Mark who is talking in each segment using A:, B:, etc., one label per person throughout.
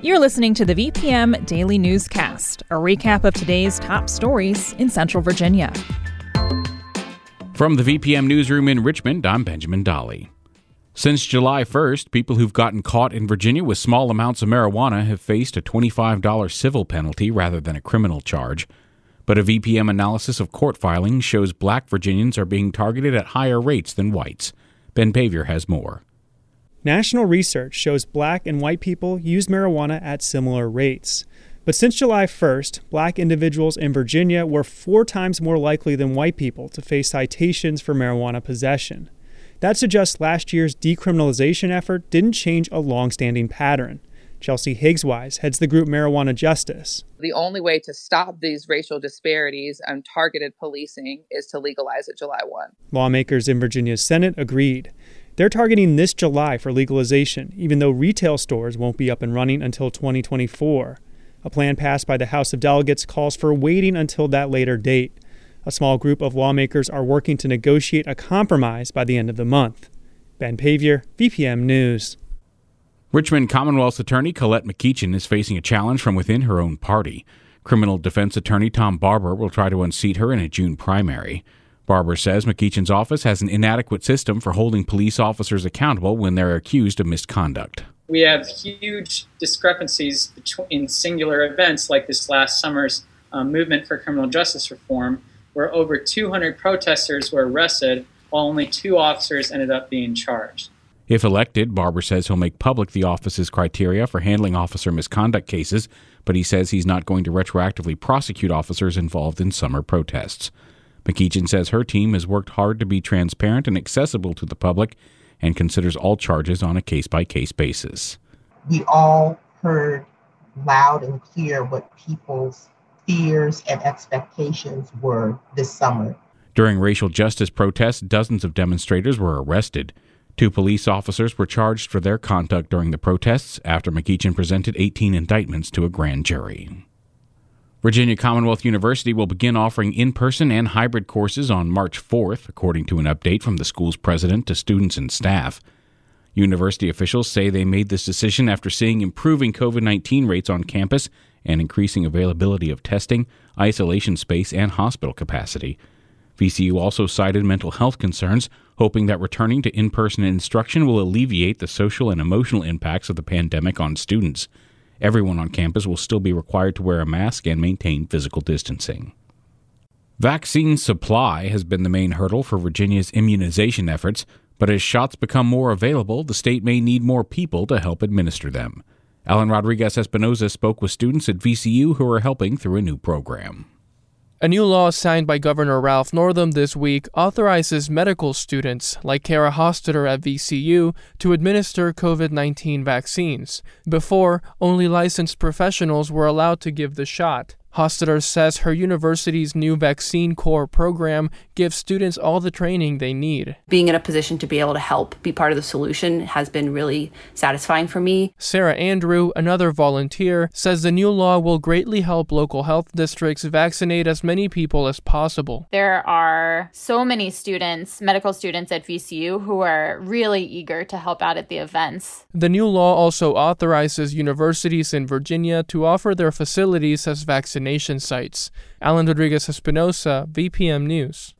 A: You're listening to the VPM Daily Newscast, a recap of today's top stories in Central Virginia.
B: From the VPM Newsroom in Richmond, I'm Benjamin Dolly. Since July 1st, people who've gotten caught in Virginia with small amounts of marijuana have faced a $25 civil penalty rather than a criminal charge. But a VPM analysis of court filings shows black Virginians are being targeted at higher rates than whites. Ben Paviour has more.
C: National research shows black and white people use marijuana at similar rates. But since July 1st, black individuals in Virginia were four times more likely than white people to face citations for marijuana possession. That suggests last year's decriminalization effort didn't change a long-standing pattern. Chelsea Higgs Wise heads the group Marijuana Justice.
D: The only way to stop these racial disparities and targeted policing is to legalize it July 1.
C: Lawmakers in Virginia's Senate agreed. They're targeting this July for legalization, even though retail stores won't be up and running until 2024. A plan passed by the House of Delegates calls for waiting until that later date. A small group of lawmakers are working to negotiate a compromise by the end of the month. Ben Paviour, VPM News.
B: Richmond Commonwealth's attorney Colette McEachin is facing a challenge from within her own party. Criminal defense attorney Tom Barber will try to unseat her in a June primary. Barber says McEachin's office has an inadequate system for holding police officers accountable when they're accused of misconduct.
E: We have huge discrepancies between singular events like this last summer's um, movement for criminal justice reform, where over 200 protesters were arrested while only two officers ended up being charged.
B: If elected, Barber says he'll make public the office's criteria for handling officer misconduct cases, but he says he's not going to retroactively prosecute officers involved in summer protests. McEachin says her team has worked hard to be transparent and accessible to the public and considers all charges on a case by case basis.
F: We all heard loud and clear what people's fears and expectations were this summer.
B: During racial justice protests, dozens of demonstrators were arrested. Two police officers were charged for their conduct during the protests after McEachin presented 18 indictments to a grand jury. Virginia Commonwealth University will begin offering in person and hybrid courses on March 4th, according to an update from the school's president to students and staff. University officials say they made this decision after seeing improving COVID 19 rates on campus and increasing availability of testing, isolation space, and hospital capacity. VCU also cited mental health concerns, hoping that returning to in person instruction will alleviate the social and emotional impacts of the pandemic on students. Everyone on campus will still be required to wear a mask and maintain physical distancing. Vaccine supply has been the main hurdle for Virginia's immunization efforts, but as shots become more available, the state may need more people to help administer them. Alan Rodriguez Espinoza spoke with students at VCU who are helping through a new program.
G: A new law signed by Governor Ralph Northam this week authorizes medical students, like Kara Hostetter at VCU, to administer COVID 19 vaccines. Before, only licensed professionals were allowed to give the shot. Hostetter says her university's new Vaccine Corps program gives students all the training they need.
H: Being in a position to be able to help be part of the solution has been really satisfying for me.
G: Sarah Andrew, another volunteer, says the new law will greatly help local health districts vaccinate as many people as possible.
I: There are so many students, medical students at VCU, who are really eager to help out at the events.
G: The new law also authorizes universities in Virginia to offer their facilities as vaccination sites. Alan Rodriguez Espinoza, VPM News.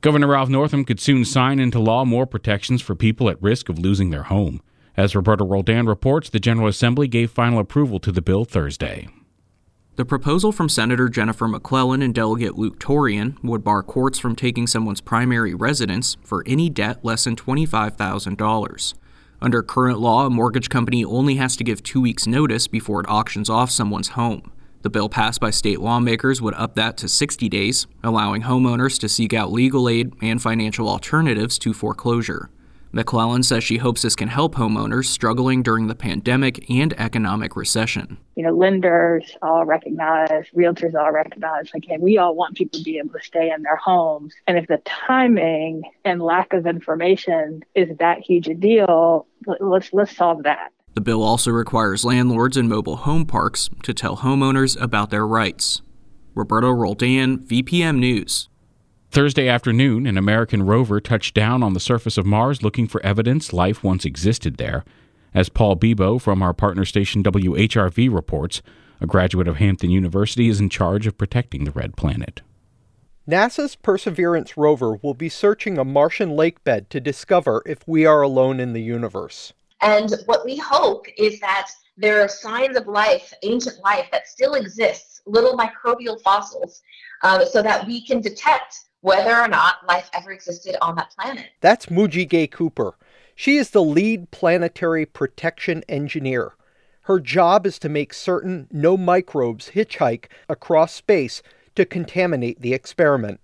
B: Governor Ralph Northam could soon sign into law more protections for people at risk of losing their home. As Roberto Roldan reports, the General Assembly gave final approval to the bill Thursday.
J: The proposal from Senator Jennifer McClellan and Delegate Luke Torian would bar courts from taking someone's primary residence for any debt less than $25,000. Under current law, a mortgage company only has to give two weeks' notice before it auctions off someone's home. The bill passed by state lawmakers would up that to 60 days, allowing homeowners to seek out legal aid and financial alternatives to foreclosure. McClellan says she hopes this can help homeowners struggling during the pandemic and economic recession.
K: You know, lenders all recognize, realtors all recognize, like, hey, we all want people to be able to stay in their homes. And if the timing and lack of information is that huge a deal, let's let's solve that.
J: The bill also requires landlords in mobile home parks to tell homeowners about their rights. Roberto Roldan, VPM News.
B: Thursday afternoon, an American rover touched down on the surface of Mars looking for evidence life once existed there. As Paul Bebo from our partner station WHRV reports, a graduate of Hampton University is in charge of protecting the red planet.
L: NASA's Perseverance rover will be searching a Martian lake bed to discover if we are alone in the universe.
M: And what we hope is that there are signs of life, ancient life that still exists, little microbial fossils, uh, so that we can detect whether or not life ever existed on that planet.
L: That's Moogega Cooper. She is the lead planetary protection engineer. Her job is to make certain no microbes hitchhike across space to contaminate the experiment.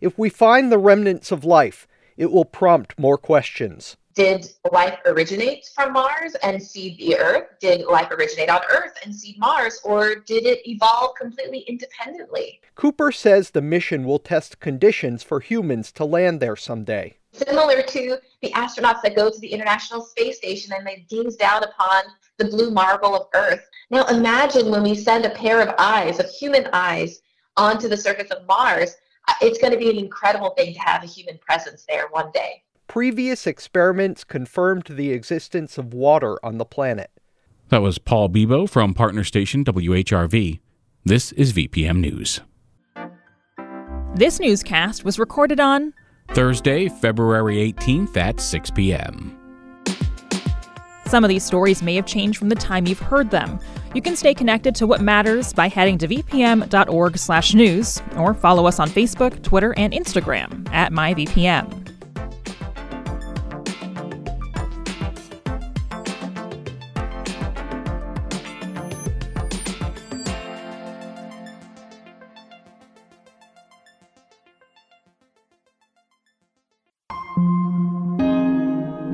L: If we find the remnants of life, it will prompt more questions.
M: Did life originate from Mars and seed the Earth? Did life originate on Earth and seed Mars? Or did it evolve completely independently?
L: Cooper says the mission will test conditions for humans to land there someday.
M: Similar to the astronauts that go to the International Space Station and they gaze down upon the blue marble of Earth. Now imagine when we send a pair of eyes, of human eyes, onto the surface of Mars. Uh, it's going to be an incredible thing to have a human presence there one day.
L: Previous experiments confirmed the existence of water on the planet.
B: That was Paul Bebo from partner station WHRV. This is VPM News.
A: This newscast was recorded on
B: Thursday, February 18th at 6 p.m.
A: Some of these stories may have changed from the time you've heard them. You can stay connected to what matters by heading to vpm.org/news or follow us on Facebook, Twitter, and Instagram at myvpm.